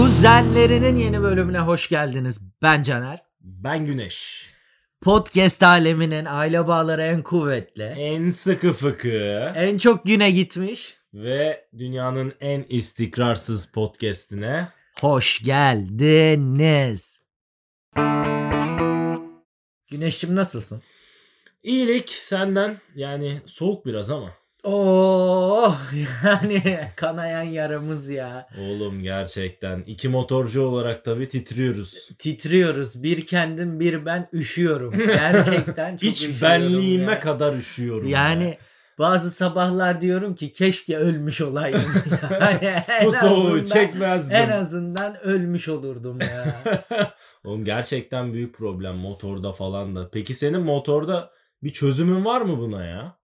Kuzenlerinin yeni bölümüne hoş geldiniz. Ben Caner. Ben Güneş. Podcast aleminin aile bağları en kuvvetli. En sıkı fıkı En çok güne gitmiş. ve dünyanın en istikrarsız podcastine Hoş geldiniz. Güneşim nasılsın? iyilik senden yani soğuk biraz ama. Oh yani kanayan yaramız ya. Oğlum gerçekten iki motorcu olarak tabii titriyoruz. Titriyoruz. Bir kendim bir ben üşüyorum. Gerçekten çok İç üşüyorum benliğime ya. kadar üşüyorum. Yani ya. bazı sabahlar diyorum ki keşke ölmüş olaydım. Yani bu soğuğu çekmezdim. En azından ölmüş olurdum ya. Oğlum gerçekten büyük problem motorda falan da. Peki senin motorda bir çözümün var mı buna ya?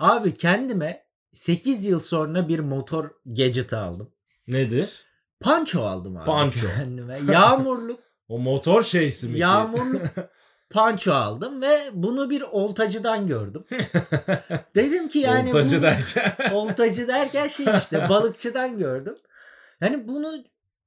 Abi kendime 8 yıl sonra bir motor gadget aldım. Nedir? Panço aldım abi Panço. kendime. Yağmurluk, O motor şeysi mi yağmurluk panço aldım ve bunu bir oltacıdan gördüm. Dedim ki yani Voltajı bu- derken. oltacı derken şey işte balıkçıdan gördüm. Yani bunu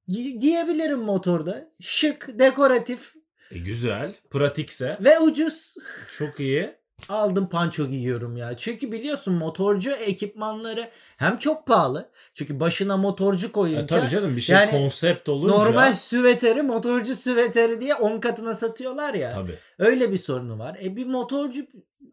gi- giyebilirim motorda. Şık, dekoratif E, güzel. Pratikse. ve ucuz. Çok iyi. Aldım panço giyiyorum ya. Çünkü biliyorsun motorcu ekipmanları hem çok pahalı. Çünkü başına motorcu E, koyunca tabii canım bir şey yani konsept olunca. normal süveteri motorcu süveteri diye 10 katına satıyorlar ya. Tabii. Öyle bir sorunu var. E bir motorcu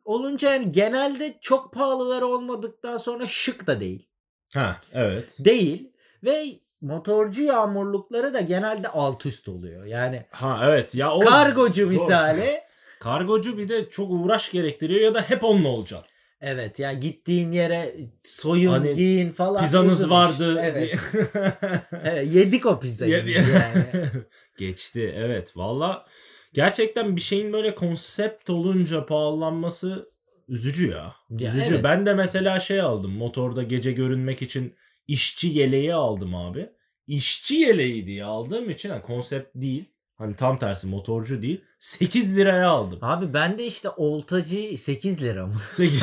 olunca yani genelde çok pahalıları olmadıktan sonra şık da değil. Ha evet. Değil ve motorcu yağmurlukları da genelde alt üst oluyor. Yani Ha evet ya o kargocu zor. misali Kargocu bir de çok uğraş gerektiriyor ya da hep onunla olacaksın. Evet ya gittiğin yere soyun, Hani giyin falan. Pizzanız vardı. Evet. evet. Yedik o pizzayı Yedi- yani. Geçti evet valla gerçekten bir şeyin böyle konsept olunca pahalanması üzücü ya. Ya üzücü. evet. Ben de mesela şey aldım motorda gece görünmek için işçi yeleği aldım abi. İşçi yeleği diye aldığım için yani konsept değil. Hani tam tersi motorcu değil. 8 liraya aldım. Abi ben de işte oltacı 8 lira mı? 8,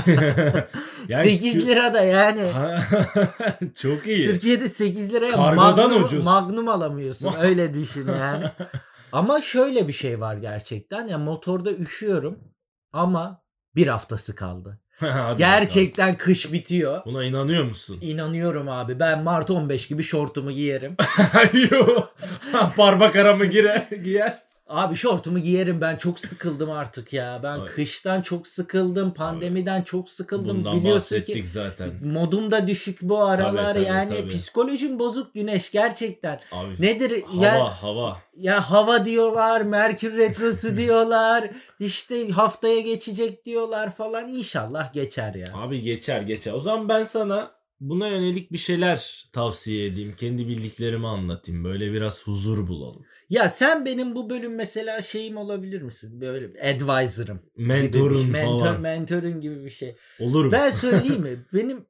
8 lira da yani. Çok iyi. Türkiye'de 8 liraya Kargodan magnum, ucuz. magnum alamıyorsun. Öyle düşün yani. Ama şöyle bir şey var gerçekten. Ya motorda üşüyorum ama bir haftası kaldı. Gerçekten kış bitiyor. bakalım. Buna inanıyor musun? İnanıyorum abi. Ben Mart 15 gibi şortumu giyerim. Parmak aramı gire, giyer. Abi şortumu giyerim ben çok sıkıldım artık ya. Ben Ay. kıştan çok sıkıldım, pandemiden çok sıkıldım. Bundan Biliyorsun ki zaten. modum da düşük bu aralar tabii, yani tabii. psikolojim bozuk güneş gerçekten. Abi, Nedir hava ya hava. ya hava diyorlar, Merkür retrosu diyorlar. işte haftaya geçecek diyorlar falan. İnşallah geçer ya. Abi geçer geçer. O zaman ben sana buna yönelik bir şeyler tavsiye edeyim. Kendi bildiklerimi anlatayım. Böyle biraz huzur bulalım. Ya sen benim bu bölüm mesela şeyim olabilir misin? Böyle advisor'ım. gibi bir Mentorun şey. Mentor, falan. mentorun gibi bir şey. Olur mu? Ben söyleyeyim mi? Benim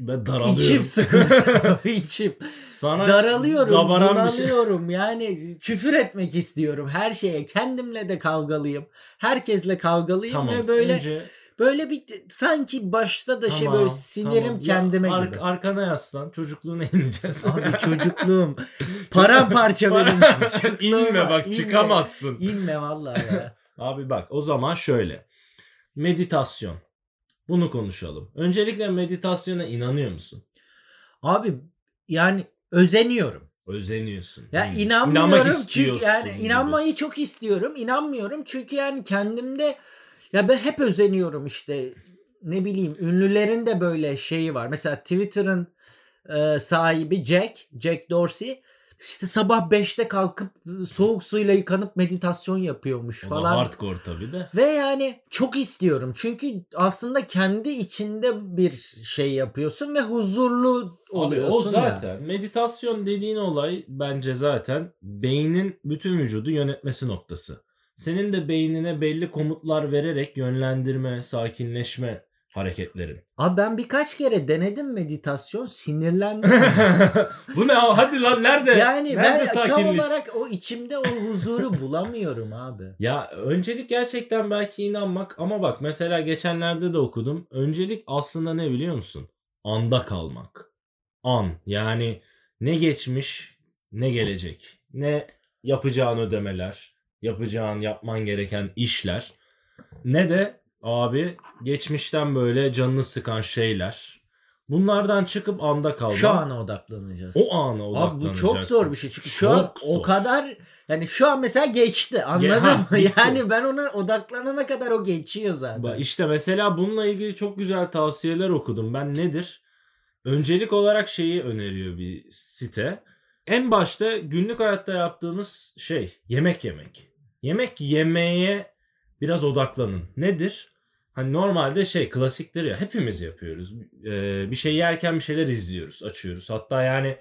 Ben daralıyorum. içim sıkılıyor. içim. Sana Daralıyorum, şey. bunalıyorum. Yani küfür etmek istiyorum her şeye. Kendimle de kavgalıyım. Herkesle kavgalıyım Tamam. ve böyle önce- böyle bir sanki başta da şey Tamam, böyle sinirim tamam. Ya kendime ar- gibi. Arkana yaslan. Çocukluğuna ineceğiz. Abi çocukluğum paramparça benim. İnme bak İnme. çıkamazsın. İnme vallahi ya. Abi bak o zaman şöyle. Meditasyon. Bunu konuşalım. Öncelikle meditasyona inanıyor musun? Abi yani özeniyorum. Özeniyorsun. Ya Hmm. inanmıyorum İnanmak çünkü istiyorsun yani gibi. inanmayı çok istiyorum. İnanmıyorum çünkü yani kendimde ya ben hep özeniyorum işte ne bileyim ünlülerin de böyle şeyi var. Mesela Twitter'ın e, sahibi Jack, Jack Dorsey işte sabah 5'te kalkıp soğuk suyla yıkanıp meditasyon yapıyormuş O falan. hardcore tabii de. Ve yani çok istiyorum. Çünkü aslında kendi içinde bir şey yapıyorsun ve huzurlu Abi oluyorsun. o ya. zaten meditasyon dediğin olay bence zaten beynin bütün vücudu yönetmesi noktası. Senin de beynine belli komutlar vererek yönlendirme, sakinleşme hareketlerin. Abi ben birkaç kere denedim meditasyon sinirlendim. Bu ne? Hadi lan nerede? yani nerede ben tam sakinlik? olarak o içimde o huzuru bulamıyorum abi. Ya öncelik gerçekten belki inanmak ama bak mesela geçenlerde de okudum. Öncelik aslında ne biliyor musun? Anda kalmak. An yani ne geçmiş ne gelecek, ne yapacağın ödemeler, yapacağın, yapman gereken işler, ne de abi geçmişten böyle canını sıkan şeyler. Bunlardan çıkıp anda kalman. Şu ana odaklanacağız. o ana Abi odaklanacaksın. bu çok zor bir şey. Çünkü şu an Çok o zor. kadar yani şu an mesela geçti. Anladın mı? Yani ben ona odaklanana kadar o geçiyor zaten. İşte mesela bununla ilgili çok güzel tavsiyeler okudum. Ben nedir? Öncelik olarak şeyi öneriyor bir site. En başta günlük hayatta yaptığımız şey yemek yemek. Yemek yemeye biraz odaklanın. Nedir? Hani normalde şey klasiktir ya hepimiz yapıyoruz. Ee, bir şey yerken bir şeyler izliyoruz, açıyoruz. Hatta yani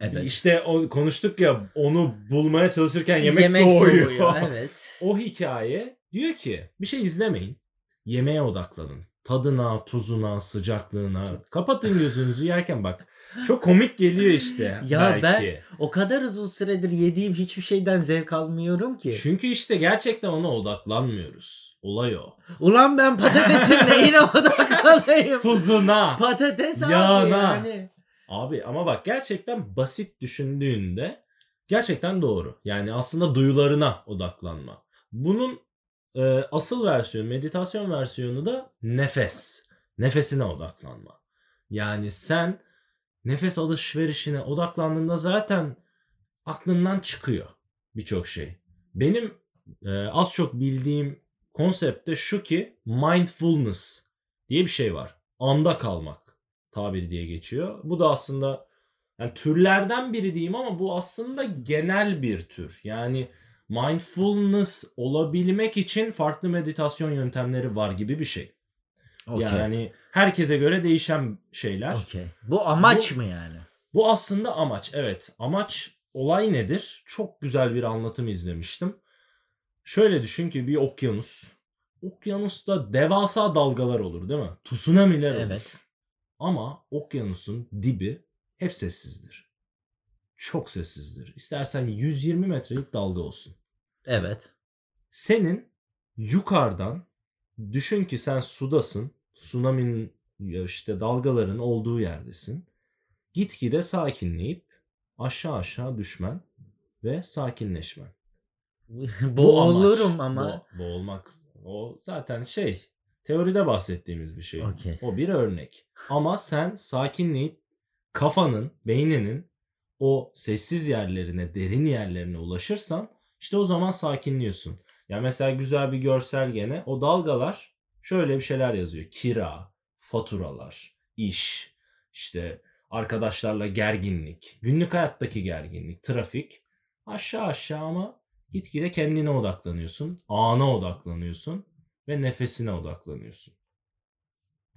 evet. işte o konuştuk ya onu bulmaya çalışırken yemek, soğuyor. Evet. O hikaye diyor ki bir şey izlemeyin. Yemeğe odaklanın. Tadına, tuzuna, sıcaklığına. Kapatın gözünüzü yerken bak. Çok komik geliyor işte. Ya belki. O kadar uzun süredir yediğim hiçbir şeyden zevk almıyorum ki. Çünkü işte gerçekten ona odaklanmıyoruz. Olay o. Ulan ben patatesin neyine odaklanayım? Tuzuna. Patates abi Yağına. yani. Abi ama bak gerçekten basit düşündüğünde gerçekten doğru. Yani aslında duyularına odaklanma. Bunun e, asıl versiyonu, meditasyon versiyonu da nefes. Nefesine odaklanma. Yani sen nefes alışverişine odaklandığında zaten aklından çıkıyor birçok şey. Benim e, az çok bildiğim konsept de şu ki mindfulness diye bir şey var. Anda kalmak tabiri diye geçiyor. Bu da aslında yani türlerden biri diyeyim ama bu aslında genel bir tür. Yani mindfulness olabilmek için farklı meditasyon yöntemleri var gibi bir şey. Okey. Yani herkese göre değişen şeyler. Okey. Bu amaç Bu- mı yani? Bu aslında amaç. Evet. Amaç olay nedir? Çok güzel bir anlatım izlemiştim. Şöyle düşün ki bir okyanus. Okyanusta devasa dalgalar olur değil mi? Tsunami'ler olur. Evet. Ama okyanusun dibi hep sessizdir. Çok sessizdir. İstersen 120 metrelik dalga olsun. Evet. Senin yukarıdan düşün ki sen sudasın. Tsunami'nin işte dalgaların olduğu yerdesin. Gitgide sakinleyip aşağı aşağı düşmen ve sakinleşmen. Boğulurum amaç. ama. Bo- boğulmak o zaten şey teoride bahsettiğimiz bir şey. Okey. O bir örnek. Ama sen sakinleyip kafanın, beyninin o sessiz yerlerine, derin yerlerine ulaşırsan işte o zaman sakinliyorsun. Ya mesela güzel bir görsel gene o dalgalar şöyle bir şeyler yazıyor. Kira, faturalar, iş, işte arkadaşlarla gerginlik, günlük hayattaki gerginlik, trafik aşağı aşağı ama gitgide kendine odaklanıyorsun, ana odaklanıyorsun ve nefesine odaklanıyorsun.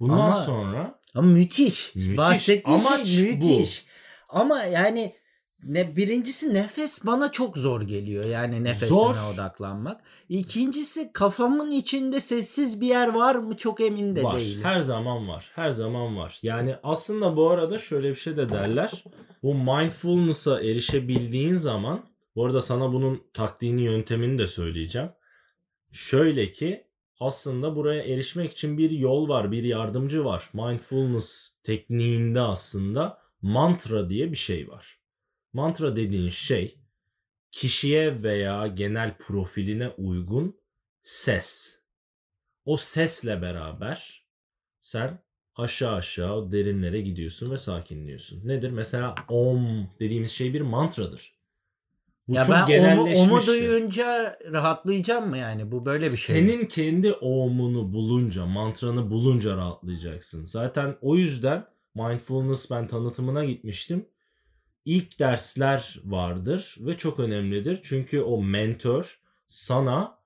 Bundan Ama- sonra Ama müthiş. Müthiş. Bahsettiğin Amaç şey bu. müthiş. Ama yani ne birincisi nefes bana çok zor geliyor. Yani nefesine Zor. odaklanmak. İkincisi kafamın içinde sessiz bir yer var mı çok emin de var. değilim. Her zaman var. Her zaman var. Yani aslında bu arada şöyle bir şey de derler. Bu mindfulness'a erişebildiğin zaman bu arada sana bunun taktiğini yöntemini de söyleyeceğim. Şöyle ki aslında buraya erişmek için bir yol var, bir yardımcı var. Mindfulness tekniğinde aslında mantra diye bir şey var. Mantra dediğin şey kişiye veya genel profiline uygun ses. O sesle beraber sen aşağı aşağı derinlere gidiyorsun ve sakinliyorsun. Nedir? Mesela om dediğimiz şey bir mantradır. Bu ya çok ben onu, onu duyunca rahatlayacağım mı yani? Bu böyle bir şey. mi? Senin kendi omunu bulunca, mantranı bulunca rahatlayacaksın. Zaten o yüzden mindfulness ben tanıtımına gitmiştim. İlk dersler vardır ve çok önemlidir. Çünkü o mentor sana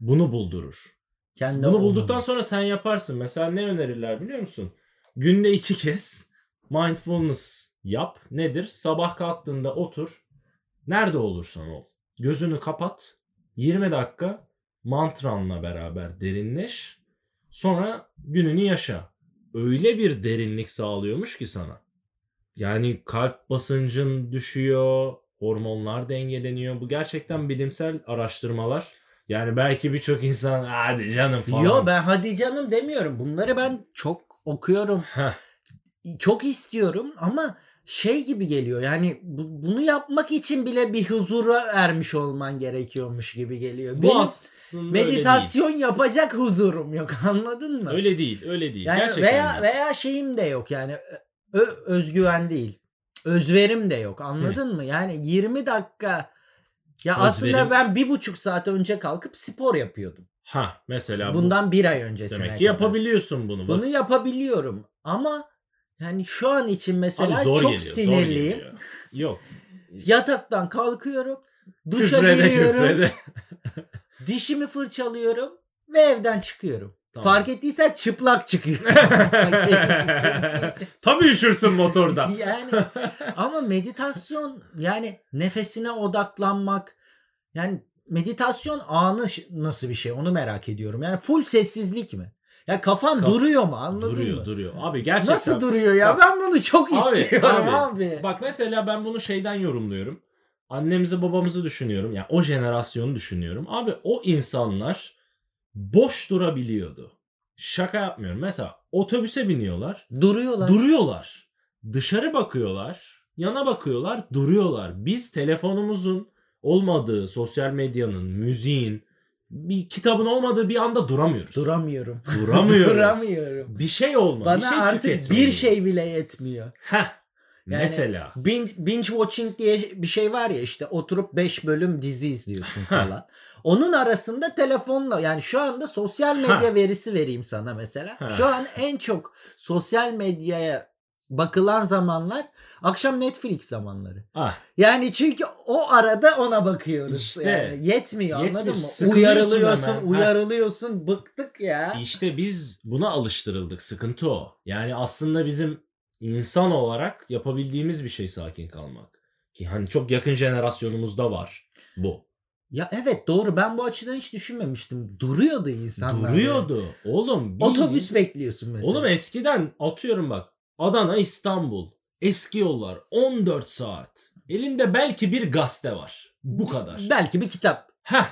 bunu buldurur. Kendi Bunu omunu. bulduktan sonra sen yaparsın. Mesela ne önerirler biliyor musun? Günde iki kez mindfulness yap. Nedir? Sabah kalktığında otur. Nerede olursan ol. Gözünü kapat. 20 dakika mantranla beraber derinleş. Sonra gününü yaşa. Öyle bir derinlik sağlıyormuş ki sana. Yani kalp basıncın düşüyor, hormonlar dengeleniyor. Bu gerçekten bilimsel araştırmalar. Yani belki birçok insan hadi canım falan. Yo ben hadi canım demiyorum. Bunları ben çok okuyorum. Heh, Çok istiyorum ama şey gibi geliyor. Yani bu- bunu yapmak için bile bir huzura ermiş olman gerekiyormuş gibi geliyor. Bu Benim aslında öyle değil. meditasyon yapacak huzurum yok. Anladın mı? Öyle değil, öyle değil. Yani Gerçekten veya değil. veya şeyim de yok yani ö- özgüven değil. Özverim de yok. Anladın mı? Yani 20 dakika ya aslında Özverim- ben bir buçuk saat önce kalkıp spor yapıyordum. Ha mesela Bundan bir ay bu öncesine demek ki kadar. yapabiliyorsun bunu. Bak, Bunu yapabiliyorum ama yani şu an için mesela Abi zor çok geliyor, zor sinirliyim. geliyor. Yok. Yataktan kalkıyorum. Duşa Küfrede giriyorum. küfrede. Dişimi fırçalıyorum ve evden çıkıyorum. Tamam. Fark ettiysen çıplak çıkıyorum. Tabii üşürsün motorda. yani ama meditasyon yani nefesine odaklanmak yani meditasyon anı nasıl bir şey onu merak ediyorum. Yani full sessizlik mi? Ya kafan Kaf- duruyor mu anladın duruyor, mı? duruyor. Abi gerçekten. Nasıl duruyor ya? Bak- ben bunu çok Abi, istiyorum abi. abi. Bak mesela ben bunu şeyden yorumluyorum. Annemizi babamızı düşünüyorum. Yani o jenerasyonu düşünüyorum. Abi o insanlar boş durabiliyordu. Şaka yapmıyorum. Mesela otobüse biniyorlar. Duruyorlar. Duruyorlar. Dışarı bakıyorlar. Yana bakıyorlar. Duruyorlar. Biz telefonumuzun olmadığı, sosyal medyanın, müziğin, bir kitabın olmadığı bir anda duramıyoruz. Duramıyorum. Duramıyoruz. Duramıyorum. Bir şey olmalı. Bana bir şey artık bir şey bile yetmiyor. Heh. Yani- Mesela. Binge, binge watching diye bir şey var ya işte oturup 5 bölüm dizi izliyorsun falan. Onun arasında telefonla yani şu anda sosyal medya verisi vereyim sana mesela. Şu an en çok sosyal medyaya bakılan zamanlar akşam Netflix zamanları. Ah, Yani çünkü o arada ona bakıyoruz. İşte. yani yetmiyor, anladın Yetmiyor, mı? sıkılıyorsun Uyarılıyorsun, hemen. Uyarılıyorsun. Bıktık ya. işte biz buna alıştırıldık. Sıkıntı o. Yani aslında bizim insan olarak yapabildiğimiz bir şey sakin kalmak. Ki hani çok yakın jenerasyonumuzda var bu. Ya evet doğru ben bu açıdan hiç düşünmemiştim. Duruyordu insanlar. Duruyordu. Oğlum bildiğin- Otobüs bekliyorsun mesela. Oğlum eskiden atıyorum bak. Adana İstanbul. Eski yollar 14 saat. Elinde belki bir gazete var. Bu kadar. Belki bir kitap. Heh.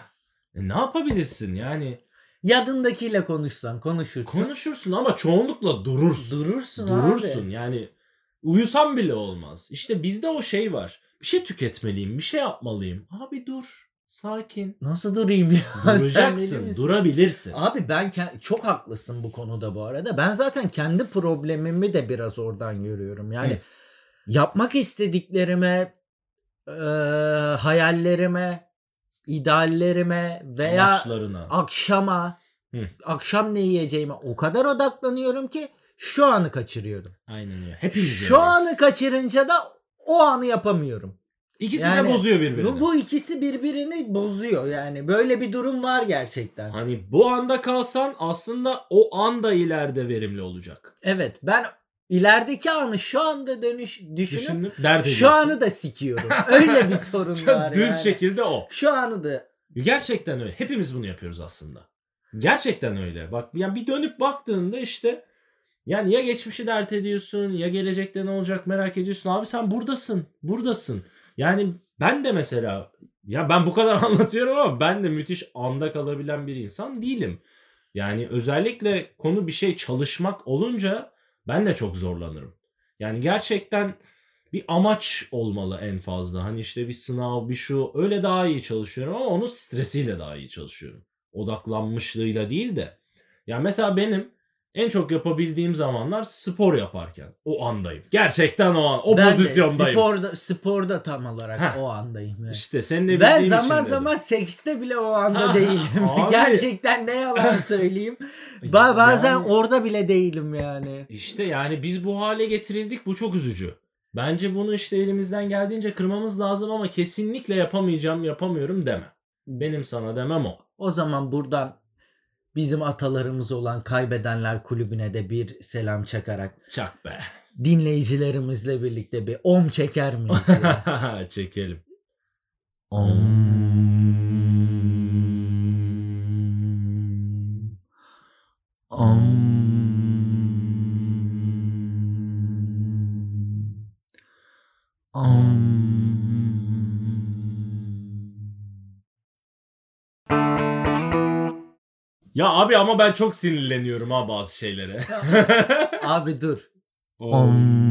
E ne yapabilirsin yani? Yadındakiyle konuşsan konuşursun. Konuşursun ama çoğunlukla durursun. Durursun, Durursun abi. yani. Uyusam bile olmaz. İşte bizde o şey var. Bir şey tüketmeliyim, bir şey yapmalıyım. Abi dur. Sakin. Nasıl durayım ya? Duracaksın, durabilirsin. Abi ben çok haklısın bu konuda bu arada. Ben zaten kendi problemimi de biraz oradan görüyorum. Yani Hı. yapmak istediklerime, e, hayallerime, ideallerime veya Amaçlarına. akşama, Hı. akşam ne yiyeceğime o kadar odaklanıyorum ki şu anı kaçırıyorum. Aynen öyle. Hepimiz Şu öyleyiz. anı kaçırınca da o anı yapamıyorum. İkisi Yani de bozuyor birbirini. Bu, bu ikisi birbirini bozuyor yani. Böyle bir durum var gerçekten. Hani bu anda kalsan aslında o anda ileride verimli olacak. Evet ben ilerideki anı şu anda dönüş düşünüp Düşündüm. Dert şu anı da sikiyorum. Öyle bir sorun Çok var düz yani. şekilde o. Şu anı da Gerçekten öyle. Hepimiz bunu yapıyoruz aslında. Gerçekten öyle. Bak yani bir dönüp baktığında işte yani ya geçmişi dert ediyorsun ya gelecekte ne olacak merak ediyorsun. Abi sen buradasın. Buradasın. Yani ben de mesela ya ben bu kadar anlatıyorum ama ben de müthiş anda kalabilen bir insan değilim. Yani özellikle konu bir şey çalışmak olunca ben de çok zorlanırım. Yani gerçekten bir amaç olmalı en fazla. Hani işte bir sınav, bir şu öyle daha iyi çalışıyorum ama onun stresiyle daha iyi çalışıyorum. Odaklanmışlığıyla değil de. Yani mesela benim en çok yapabildiğim zamanlar spor yaparken. O andayım. Gerçekten o an. O ben de pozisyondayım. sporda, sporda tam olarak Heh. o andayım. yani. İşte senin de Ben zaman zaman sekste bile o anda Ha, değilim. abi. Gerçekten ne yalan söyleyeyim. Ba- bazen Yani- orada bile değilim yani. İşte yani biz bu hale getirildik. Bu çok üzücü. Bence bunu işte elimizden geldiğince kırmamız lazım ama kesinlikle yapamayacağım, yapamıyorum deme. Benim sana demem o. O zaman buradan bizim atalarımız olan Kaybedenler Kulübü'ne de bir selam çakarak Çak be. dinleyicilerimizle birlikte bir om çeker miyiz ya? Çekelim. Om. Om. Ya abi ama ben çok sinirleniyorum ha bazı şeylere. Abi dur. Om.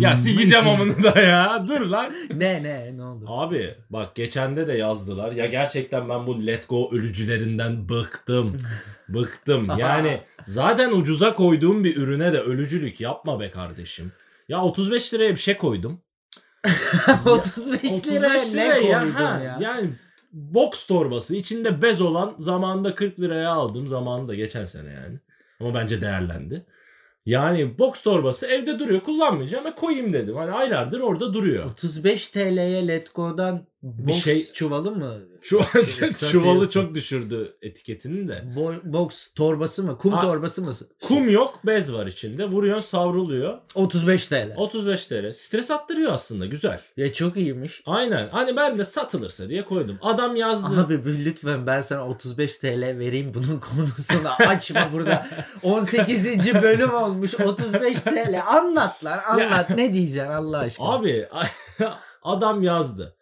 Ya sikeceğim amını da ya. Dur lan. ne ne ne oldu? Abi bak geçende de yazdılar. Ya gerçekten ben bu Let Go ölücülerinden bıktım. bıktım. Yani zaten ucuza koyduğum bir ürüne de ölücülük yapma be kardeşim. Ya 35 liraya bir şey koydum. 35 liraya 35 ne koydun ha. ya? Yani box torbası içinde bez olan zamanında 40 liraya aldım. Zamanında geçen sene yani. Ama bence değerlendi. Yani box torbası evde duruyor kullanmayacağım ve koyayım dedim. Hani aylardır orada duruyor. 35 TL'ye Letgo'dan box şey- çuvalı mı? Şu Satıyorsun. çuvalı çok düşürdü etiketini de. Bo- box torbası mı? Kum Ha, torbası mı? Kum yok, bez var içinde. Vuruyorsun, savruluyor. 35 TL. 35 TL. Stres attırıyor aslında, güzel. Ya çok iyiymiş. Aynen. Hani ben de satılırsa diye koydum. Adam yazdı. Abi lütfen ben sana 35 TL vereyim bunun konusunu açma burada. 18. bölüm olmuş 35 TL. Anlat lan anlat ne diyeceksin Allah aşkına. Abi adam yazdı.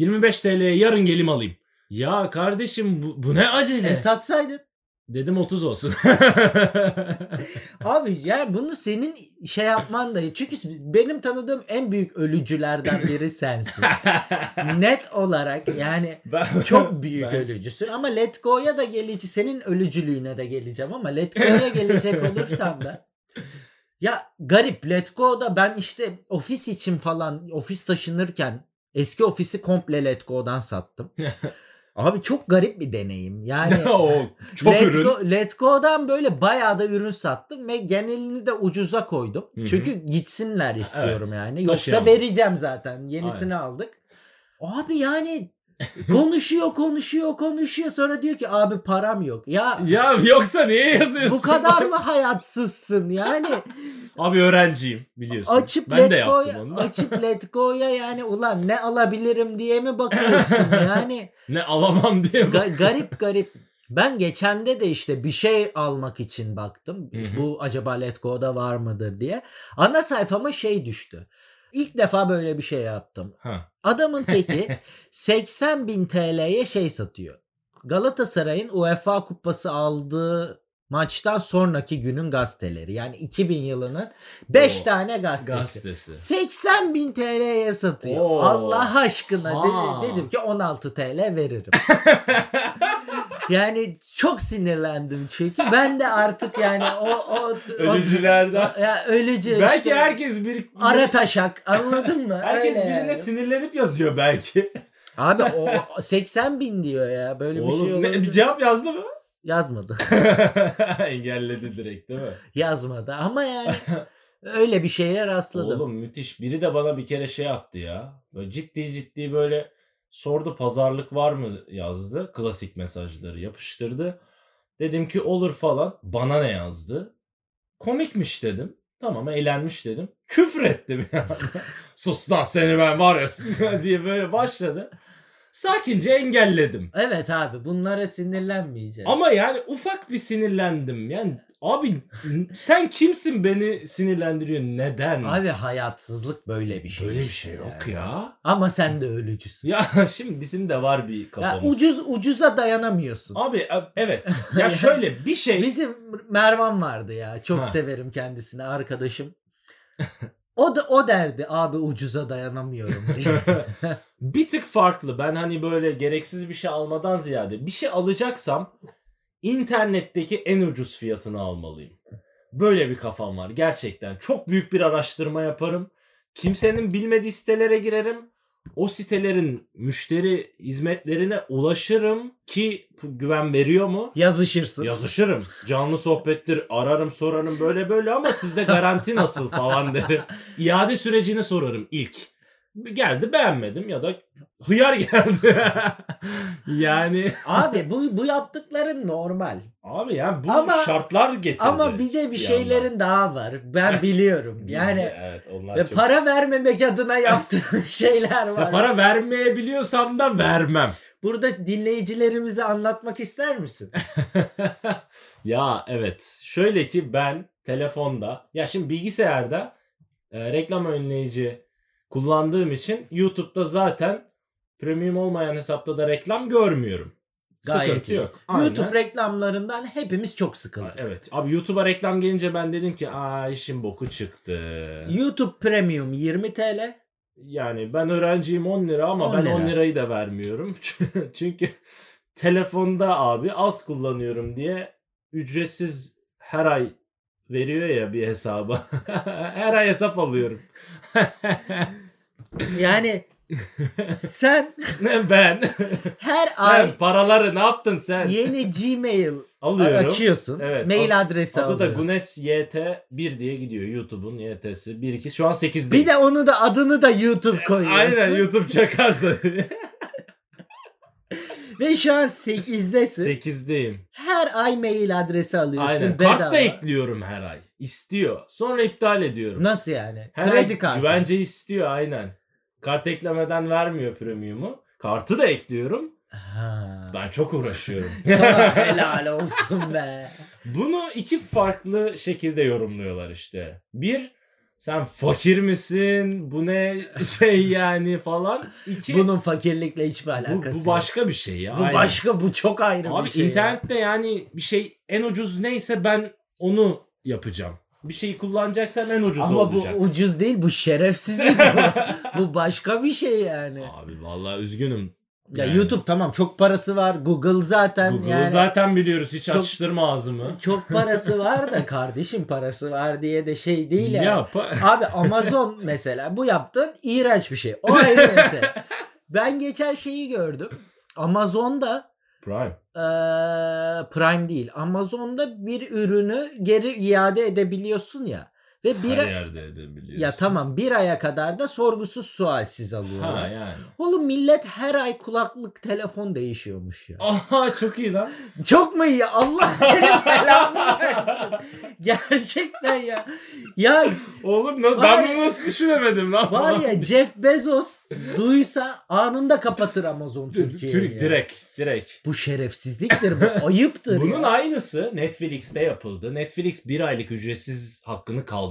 25 TL'ye yarın gelim alayım. Ya kardeşim bu, bu ne acele? E satsaydın. Dedim 30 olsun. Abi yani bunu senin şey yapman da çünkü benim tanıdığım en büyük ölücülerden biri sensin. Net olarak yani ben, çok büyük Ben- ölücüsün ama Let Go'ya da geleceğim. Senin ölücülüğüne de geleceğim ama Let Go'ya gelecek olursam da ya garip Let Go'da ben işte ofis için falan ofis taşınırken eski ofisi komple Let Go'dan sattım. Abi çok garip bir deneyim. Yani çok Let, ürün. Go, Let Go'dan böyle bayağı da ürün sattım ve genelini de ucuza koydum. Hı hı. Çünkü gitsinler istiyorum Evet, yani. Yoksa taşıyamam. vereceğim zaten. Yenisini aldık. Abi yani konuşuyor konuşuyor konuşuyor sonra diyor ki abi param yok. Ya Ya yoksa niye yazıyorsun? bu kadar mı hayatsızsın yani Abi öğrenciyim biliyorsun. açıp ben de Let yaptım Go'ya onu da. açıp Let Go'ya yani ulan ne alabilirim diye mi bakıyorsun yani Ne alamam diye. Ga- garip garip. Ben geçende de işte bir şey almak için baktım. Hı hı. Bu acaba Let Go'da var mıdır diye. Ana sayfama şey düştü. İlk defa böyle bir şey yaptım. Ha. Adamın teki 80 bin TL'ye şey satıyor. Galatasaray'ın UEFA kupası aldığı maçtan sonraki günün gazeteleri. Yani 2000 yılının 5 Oo, tane gazetesi. Gazetesi. 80 bin TL'ye satıyor. Oo. Allah aşkına Ha. dedi- dedim ki 16 TL veririm. yani çok sinirlendim çünkü ben de artık yani o o, o Ölücülerden. ya ölücü Belki işte, herkes bir ara taşak anladın mı? herkes Öyle birine yani. sinirlenip yazıyor belki. Abi o o 80 bin diyor ya böyle bir şey Oğlum ne, bir cevap yazdı mı? Yazmadı. Engelledi direkt değil mi? Yazmadı ama yani öyle bir şeyler rastladım. Oğlum müthiş. Biri de bana bir kere şey yaptı ya. Böyle ciddi ciddi böyle sordu pazarlık var mı yazdı. Klasik mesajları yapıştırdı. Dedim ki olur falan. Bana ne yazdı? Komikmiş dedim. Tamam eğlenmiş dedim. Küfür ettim yani. Sus lan seni ben var ya diye böyle başladı. Sakince engelledim. Evet abi bunlara sinirlenmeyeceğim. Ama yani ufak bir sinirlendim. Yani abi sen kimsin beni sinirlendiriyor? Neden? Abi hayatsızlık böyle bir şey. Böyle bir şey yok yani. ya. Ama sen de ölücüsün. Ya şimdi bizim de var bir Ya kafamız. ucuz ucuza dayanamıyorsun. Abi e- evet. Ya şöyle bir şey. Bizim Mervan vardı ya. Çok Ha. severim kendisini arkadaşım. O da o derdi abi ucuza dayanamıyorum diye. bir tık farklı. Ben hani böyle gereksiz bir şey almadan ziyade bir şey alacaksam internetteki en ucuz fiyatını almalıyım. Böyle bir kafam var gerçekten. Çok büyük bir araştırma yaparım. Kimsenin bilmediği sitelere girerim. O sitelerin müşteri hizmetlerine ulaşırım ki güven veriyor mu? Yazışırsın. Yazışırım. Canlı sohbettir. Ararım sorarım böyle böyle ama sizde garanti nasıl falan derim. İade sürecini sorarım ilk. Geldi beğenmedim ya da hıyar geldi. yani Abi bu bu yaptıkların normal. abi yani bu Ama- şartlar getirdi. Ama bir de bir şeylerin daha var. Ben biliyorum. Yani evet, onlar e, çok- para vermemek adına yaptığın şeyler var. Ya para vermeyebiliyorsam da vermem. Burada dinleyicilerimize anlatmak ister misin? ya evet. Şöyle ki ben telefonda ya şimdi bilgisayarda e, reklam önleyici kullandığım için YouTube'da zaten premium olmayan hesapta da reklam görmüyorum. Gayet Sıkıntı iyi. yok. Aynen. YouTube reklamlarından hepimiz çok sıkıldık. Evet. Abi YouTube'a reklam gelince ben dedim ki aa işin boku çıktı. YouTube Premium 20 TL. Yani ben öğrenciyim 10 lira ama 10 ben lira. 10 lirayı da vermiyorum. Çünkü telefonda abi az kullanıyorum diye ücretsiz her ay veriyor ya bir hesaba. her ay hesap alıyorum. Yani sen ben? her sen ay paraları ne yaptın sen? yeni Gmail Alıyorum. açıyorsun. Evet. Mail Ad- adresi Adı da alıyorsun. Gunes YT 1 diye gidiyor. YouTube'un YT'si 1 2 şu an 8 Bir de onu da adını da YouTube koyuyorsun. Aynen YouTube çakarsa. Ve şu an 8'desin. 8'deyim. Her ay mail adresi alıyorsun. Aynen. bedava. Kart da ekliyorum her ay. İstiyor. Sonra iptal ediyorum. Nasıl yani? Her Kredi ay kartı. Güvence istiyor aynen. Kart eklemeden vermiyor premium'u. Kartı da ekliyorum. Ha. Ben çok uğraşıyorum. Sana helal olsun be. Bunu iki farklı şekilde yorumluyorlar işte. Bir sen fakir misin? Bu ne şey yani falan. İki Bunun fakirlikle hiçbir bu, alakası bu yok. başka bir şey ya. Bu aynen. başka bu çok ayrı Abi bir şey. ya. internette yani bir şey en ucuz neyse ben onu yapacağım. Bir şeyi kullanacaksam en ucuz Ama olacak. bu ucuz değil bu şerefsizlik bu. bu başka bir şey yani. Abi vallahi üzgünüm. Ya Yani YouTube tamam çok parası var. Google zaten Google'ı yani zaten biliyoruz hiç çok- açtırma ağzımı. çok parası var da kardeşim parası var diye de şey değil yani. Ya pa- Abi Amazon mesela bu yaptığın iğrenç bir şey. O ayrı mesele. Ben geçen şeyi gördüm. Amazon'da Prime. Prime değil. Amazon'da bir ürünü geri iade edebiliyorsun ya. Ve bir Her yerde edebiliyorsun. ya tamam bir aya kadar da sorgusuz sualsiz alıyorlar. Ha yani. Oğlum millet her ay kulaklık telefon değişiyormuş ya. Aha çok iyi lan. Çok mu iyi? Allah senin belanı versin. Gerçekten ya. Ya Oğlum lan ben bunu nasıl düşünemedim lan? var ya Jeff Bezos duysa anında kapatır Amazon Türkiye'yi. Türk ya. direkt direkt. Bu şerefsizliktir bu. Ayıptır Bunun ya. aynısı Netflix'te yapıldı. Netflix bir aylık ücretsiz hakkını kaldırdı.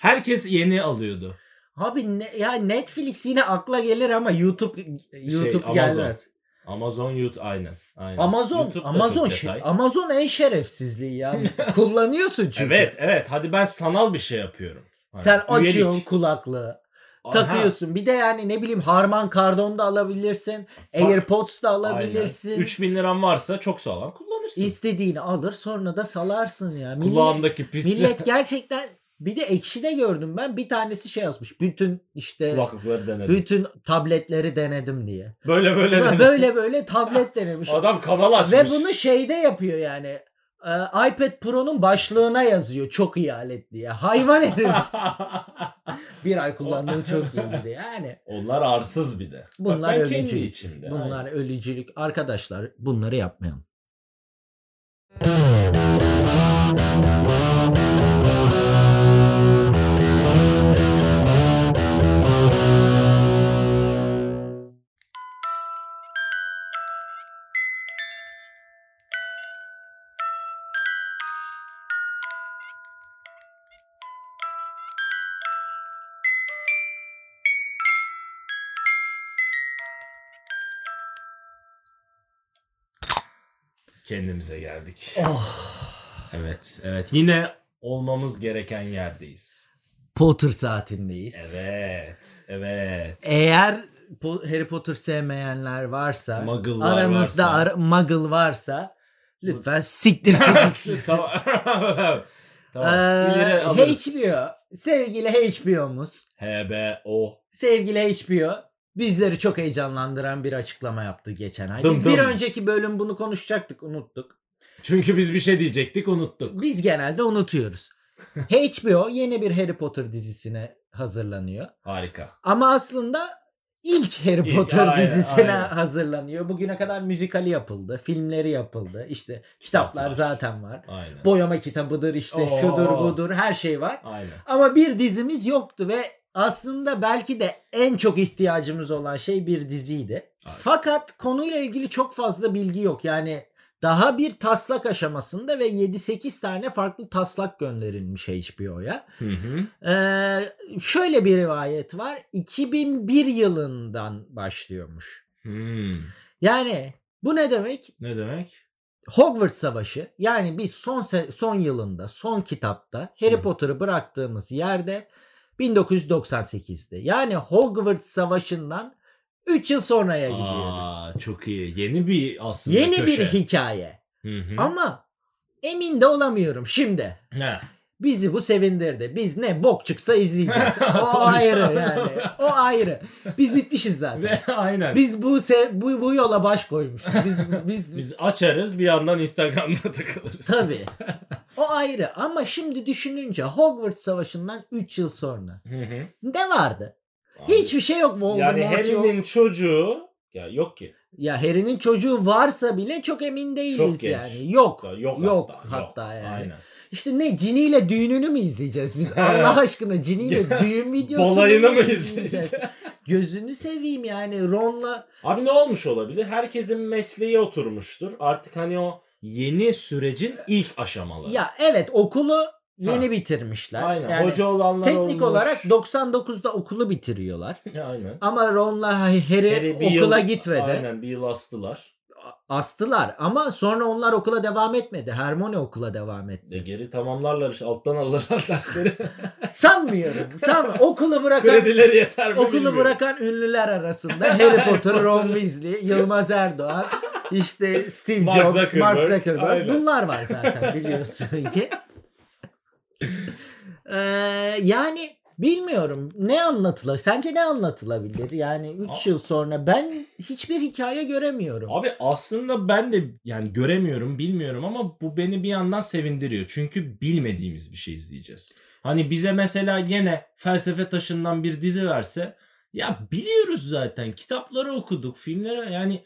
Herkes yeni alıyordu. Abi ne, ya Netflix yine akla gelir ama YouTube YouTube Şey, Amazon. gelmez. Amazon YouTube aynen. aynen. Amazon Amazon şey. Amazon en şerefsizliği ya. Kullanıyorsun çünkü. Evet evet hadi ben sanal bir şey yapıyorum. Hani Sen açıyorsun kulaklığı. Aha, takıyorsun. Bir de yani ne bileyim Harman Kardon da alabilirsin. AirPods da alabilirsin. Aynen. 3000 liran varsa çok sağlam kullanırsın. İstediğini alır sonra da salarsın ya. Millet, Kulağımdaki pis millet gerçekten bir de ekşide gördüm ben bir tanesi şey yazmış. Bütün işte kulaklıkları denedim. bütün tabletleri denedim diye. Böyle böyle denedim. böyle böyle tablet denemiş. Adam kanal açmış. Ve bunu şeyde yapıyor yani. Ee, iPad Pro'nun başlığına yazıyor çok iyi alet diye. Hayvan herif. bir ay kullandığım çok iyiydi yani. Onlar arsız bir de. Bunlar Bak ben kendi ölücü. içimde. Bunlar aynen. ölücülük. Arkadaşlar bunları yapmayalım. Kendimize geldik. Oh. Evet, evet. Yine olmamız gereken yerdeyiz. Potter saatindeyiz. Evet, evet. Eğer Harry Potter sevmeyenler varsa, Muggle'lar aranızda varsa. ara- muggle varsa lütfen siktirsin gitsin. tamam. tamam. Ee. HBO, sevgili HBO'muz, HBO. sevgili HBO bizleri çok heyecanlandıran bir açıklama yaptı geçen ay. Dım Biz bir dım. önceki bölüm bunu konuşacaktık, unuttuk. Çünkü biz bir şey diyecektik, unuttuk. Biz genelde unutuyoruz. HBO yeni bir Harry Potter dizisine hazırlanıyor. Harika. Ama aslında ilk Harry İlk, Potter aynen, dizisine aynen. hazırlanıyor. Bugüne kadar müzikali yapıldı, filmleri yapıldı. İşte kitaplar Kitaplar. zaten var. Aynen. Boyama kitabıdır işte Oo. şudur budur her şey var. Aynen. Ama bir dizimiz yoktu ve aslında belki de en çok ihtiyacımız olan şey bir diziydi. Aynen. Fakat konuyla ilgili çok fazla bilgi yok. Yani daha bir taslak aşamasında ve 7-8 tane farklı taslak gönderilmiş HBO'ya. Hı hı. Ee, şöyle bir rivayet var. 2001 yılından başlıyormuş. Hmm. Yani Bu ne demek? Ne demek? Hogwarts Savaşı yani biz son son yılında son kitapta Harry. Potter'ı bıraktığımız yerde 1998'de. Yani Hogwarts Savaşı'ndan 3 yıl sonraya gidiyoruz. Aa, çok iyi. Yeni bir aslında Yeni köşe. bir hikaye. Hı hı. Ama emin de olamıyorum şimdi. Heh. Bizi bu sevindirdi. Biz ne bok çıksa izleyeceğiz. O ayrı yani. O ayrı. Biz bitmişiz zaten. Aynen. Biz bu se- bu, bu yola baş koymuşuz. Biz biz, Biz açarız bir yandan Instagram'da takılırız. tabii. O ayrı ama şimdi düşününce Hogwarts Savaşı'ndan 3 yıl sonra Hı hı. ne vardı? Abi, Hiçbir şey yok mu? yani Voldemort yok. Harry'nin çocuğu ya yok ki. Ya Harry'nin çocuğu varsa bile çok emin değiliz Çok genç. yani. Yok. Yok, Yok hatta. hatta, yok. yani. Aynen. İşte ne Cini ile düğününü mü izleyeceğiz biz? Allah aşkına Cini ile düğün videosunu Balayını mı izleyeceğiz? Gözünü seveyim yani Ron'la Abi ne olmuş olabilir? Herkesin mesleği oturmuştur. Artık hani o yeni sürecin ilk aşamaları. ya evet okulu yeni Ha. bitirmişler. Aynen. Yani Hoca olanlar teknik olmuş. olarak 99'da okulu bitiriyorlar. Aynen. Ama Ron'la Harry, Harry okula yıl- gitmedi. Aynen bir yıl astılar. Astılar ama sonra onlar okula devam etmedi. Hermione okula devam etti. De geri tamamlarlar işte alttan alırlar dersleri. Sanmıyorum. Sanmıyorum. Okulu bırakan Kredileri yeter mi Okulu bilmiyorum. bırakan ünlüler arasında Harry Potter, Ron Weasley, Yılmaz Erdoğan, işte Steve Mark Jobs, Zuckerberg. Mark Zuckerberg. Aynen. Bunlar var zaten biliyorsun ki. Ee, yani bilmiyorum ne anlatılır? Sence ne anlatılabilir? Yani 3 Aa. yıl sonra ben hiçbir hikaye göremiyorum. Abi aslında ben de yani göremiyorum, bilmiyorum ama bu beni bir yandan sevindiriyor. Çünkü bilmediğimiz bir şey izleyeceğiz. Hani bize mesela gene felsefe taşından bir dizi verse ya biliyoruz zaten. Kitapları okuduk, filmlere yani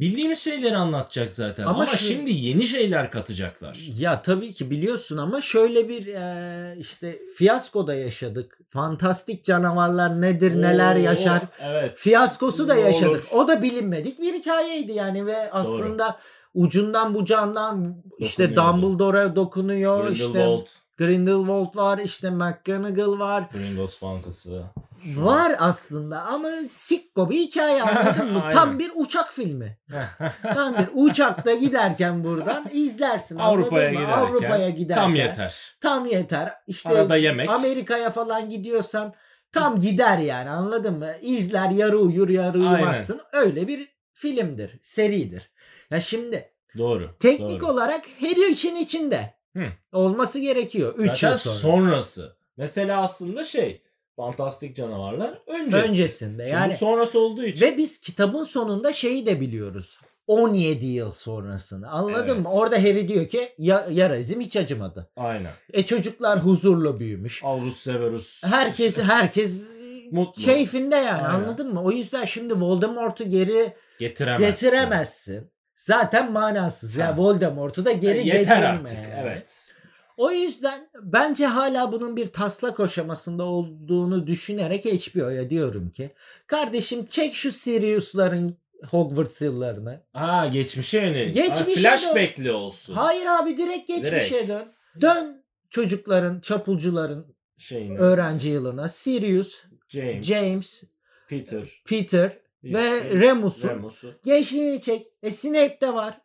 bildiğimiz şeyleri anlatacak zaten. Ama Ama, şu- şimdi yeni şeyler katacaklar. Ya tabii ki biliyorsun ama şöyle bir e, işte fiyaskoda yaşadık. Fantastik canavarlar nedir, neler Oo, yaşar. Evet. Fiyaskosu da yaşadık. olur. O da bilinmedik bir hikayeydi yani ve aslında ucundan bucağından işte. Dumbledore'a dokunuyor. işte Grindelwald, Grindelwald var, işte McGonagall var. Gringotts Bankası. Şu- Var aslında ama sikko bir hikaye anladın mı? Aynen. Tam bir uçak filmi. Tam bir uçakta giderken buradan izlersin. Avrupa'ya giderken Avrupa'ya giderken. Tam yeter. Tam yeter. İşte Arada yemek. Amerika'ya falan gidiyorsan tam gider yani anladın mı? İzler yarı uyur yarı Aynen. uyumazsın. Öyle bir filmdir, seridir. Ya şimdi Doğru. teknik doğru. olarak her için içinde Hı. olması gerekiyor 3 Zaten yıl sonra. sonrası. Mesela aslında şey fantastik canavarlar öncesi. Öncesinde Şimdi yani sonrası olduğu için. ve biz kitabın sonunda şeyi de biliyoruz. 17 yıl sonrasını. Anladın Evet. mı? Orada Harry diyor ki ya, yarazim hiç acımadı. Aynen. E çocuklar huzurlu büyümüş. Aurus Severus. Herkes işte herkes Mutlu. keyfinde yani Aynen. anladın mı? O yüzden şimdi Voldemort'u geri getiremezsin. getiremezsin. Zaten manasız ya Ha. Voldemort'u da geri E, Yeter getirme. artık. yani. Evet. O yüzden bence hala bunun bir taslak aşamasında olduğunu düşünerek HBO'ya diyorum ki kardeşim çek şu Sirius'ların Hogwarts yıllarını. Ha geçmişe yönelik. Geçmişe dön. flashback'li olsun. Hayır abi direkt geçmişe Direkt. dön. Dön çocukların, çapulcuların Şeyini. öğrenci yılına. Sirius, James. James, Peter. Peter ve işte Remus'un Remus'u. gençliğini çek. E Snape de var.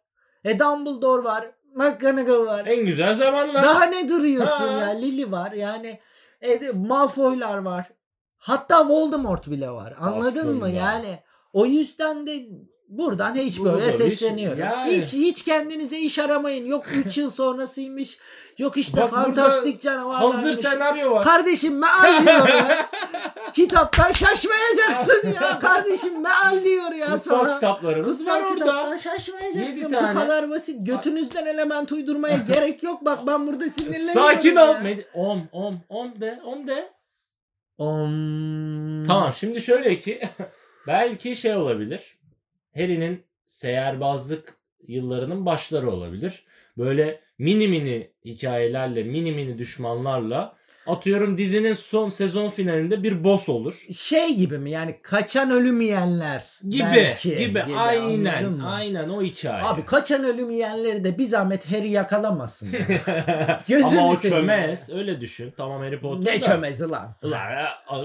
E Dumbledore var. McGonagall var. En güzel zamanlar. Daha ne duruyorsun Ha. ya? Lily var. Yani e, Malfoy'lar var. Hatta Voldemort bile var. Anladın mı? Aslında. Yani o yüzden de buradan Burada bir- sesleniyorum. yani- Hiç hiç kendinize iş aramayın. Yok 3 yıl sonrasıymış. Yok işte Bak fantastik canavarlarmış. Hazır senaryo var. Kardeşim meal diyor ya. Kitaptan şaşmayacaksın ya. Kardeşim meal diyor ya Kutsal sana. kitaplarımız var Kutsal orada. kitaptan şaşmayacaksın. Yedi Bu kadar basit. Götünüzden element uydurmaya gerek yok. Bak ben burada sinirleniyorum. Sakin ol. Om om om de om de. Om. Tamam şimdi şöyle ki belki şey olabilir. Harry'nin seyerbazlık yıllarının başları olabilir. Böyle mini mini hikayelerle, mini mini düşmanlarla Atıyorum dizinin son sezon finalinde bir boss olur. Şey gibi mi yani kaçan ölüm yiyenler Gibi belki gibi, anladın aynen aynen o hikaye. Abi kaçan ölüm yiyenleri de bir zahmet Harry yakalamasın. ya. Gözünü Ama o çömez öyle düşün. Tamam Harry Potter ne da. çömezi lan? Ulan,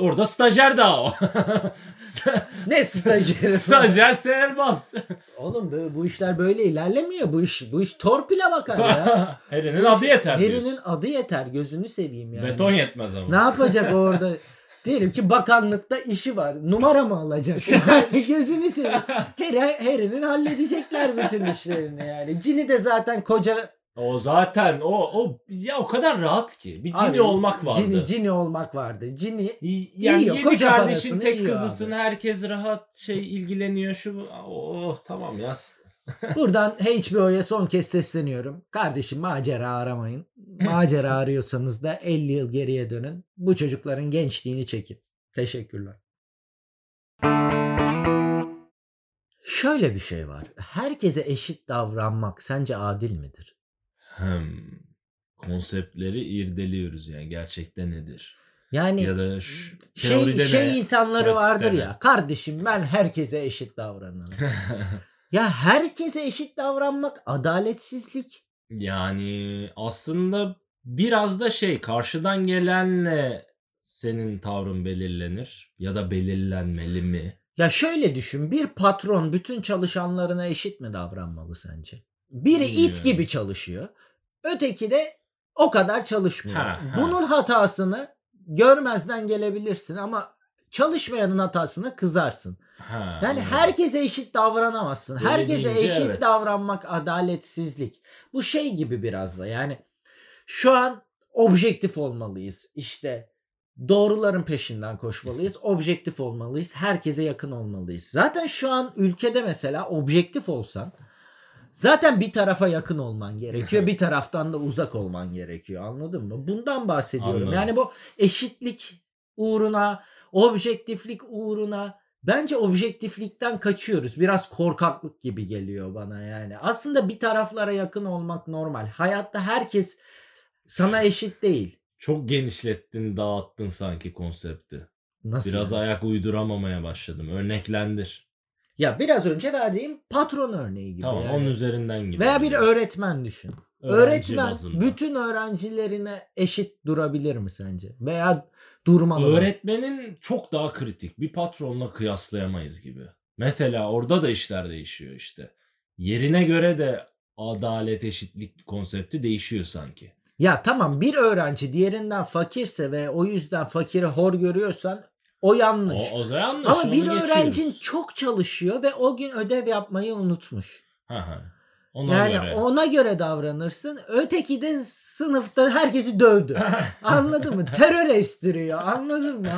orada stajyer daha o. Ne stajyeri? stajyer serbaz. Oğlum bu, bu işler böyle ilerlemiyor. Bu iş bu iş torpile bakar ya. Harry'nin adı yeter Harry'nin adı yeter. Gözünü seveyim yani. Beton yetmez ama. Ne yapacak orada? Diyelim ki bakanlıkta işi var. Numara mı alacak? Gözünü seveyim. Harry, Harry'nin halledecekler bütün işlerini yani. Cini de zaten koca O zaten o o ya o kadar rahat ki. Bir cini Abi, olmak vardı. Cini, cini olmak vardı. Cini Yani Yiyor, yedi koca kardeşin tek kızısın abi. herkes rahat şey ilgileniyor şu bu. Oh tamam ya. Buradan HBO'ya son kez sesleniyorum. Kardeşim macera aramayın. Macera arıyorsanız da 50 yıl geriye dönün. Bu çocukların gençliğini çekin. Teşekkürler. Şöyle bir şey var. Herkese eşit davranmak sence adil midir? Hmm. Konseptleri irdeliyoruz yani gerçekten nedir? Yani ya da şu şey şey ne? insanları pratikte vardır ne? ya. Kardeşim ben herkese eşit davranırım. ya herkese eşit davranmak adaletsizlik. Yani aslında biraz da şey karşıdan gelenle senin tavrın belirlenir ya da belirlenmeli mi? Ya şöyle düşün. Bir patron bütün çalışanlarına eşit mi davranmalı sence? Biri it Bilmiyorum. gibi çalışıyor. Öteki de o kadar çalışmıyor. Ha, ha. Bunun hatasını görmezden gelebilirsin ama çalışmayanın hatasına kızarsın. Ha, Yani anladım. herkese eşit davranamazsın. Böyle herkese deyince eşit evet. davranmak adaletsizlik. Bu şey gibi biraz da yani şu an objektif olmalıyız. İşte doğruların peşinden koşmalıyız. Objektif olmalıyız. Herkese yakın olmalıyız. Zaten şu an ülkede mesela objektif olsan zaten bir tarafa yakın olman gerekiyor. bir taraftan da uzak olman gerekiyor. Anladın mı? Bundan bahsediyorum. Anladım. Yani bu eşitlik uğruna, objektiflik uğruna bence objektiflikten kaçıyoruz. Biraz korkaklık gibi geliyor bana yani. Aslında bir taraflara yakın olmak normal. Hayatta herkes sana eşit değil. Çok genişlettin, dağıttın sanki konsepti. Nasıl? Biraz yani? ayak uyduramamaya başladım. Örneklendir. Ya biraz önce verdiğim patron örneği gibi. Tamam yani. onun üzerinden gidelim. Veya bir öğretmen düşün. Öğrenci öğretmen bazında. bütün öğrencilerine eşit durabilir mi sence? Veya durmalı mı? Öğretmenin çok daha kritik. Bir patronla kıyaslayamayız gibi. Mesela orada da işler değişiyor işte. Yerine göre de adalet, eşitlik konsepti değişiyor sanki. Ya tamam bir öğrenci diğerinden fakirse ve o yüzden fakiri hor görüyorsan o yanlış. O, o zaman yanlış. Ama bir geçiyoruz. öğrencin çok çalışıyor ve o gün ödev yapmayı unutmuş. Ha ha. Ona yani göre. ona göre davranırsın. Öteki de sınıfta herkesi dövdü. Anladın mı? Terör estiriyor. Anladın mı?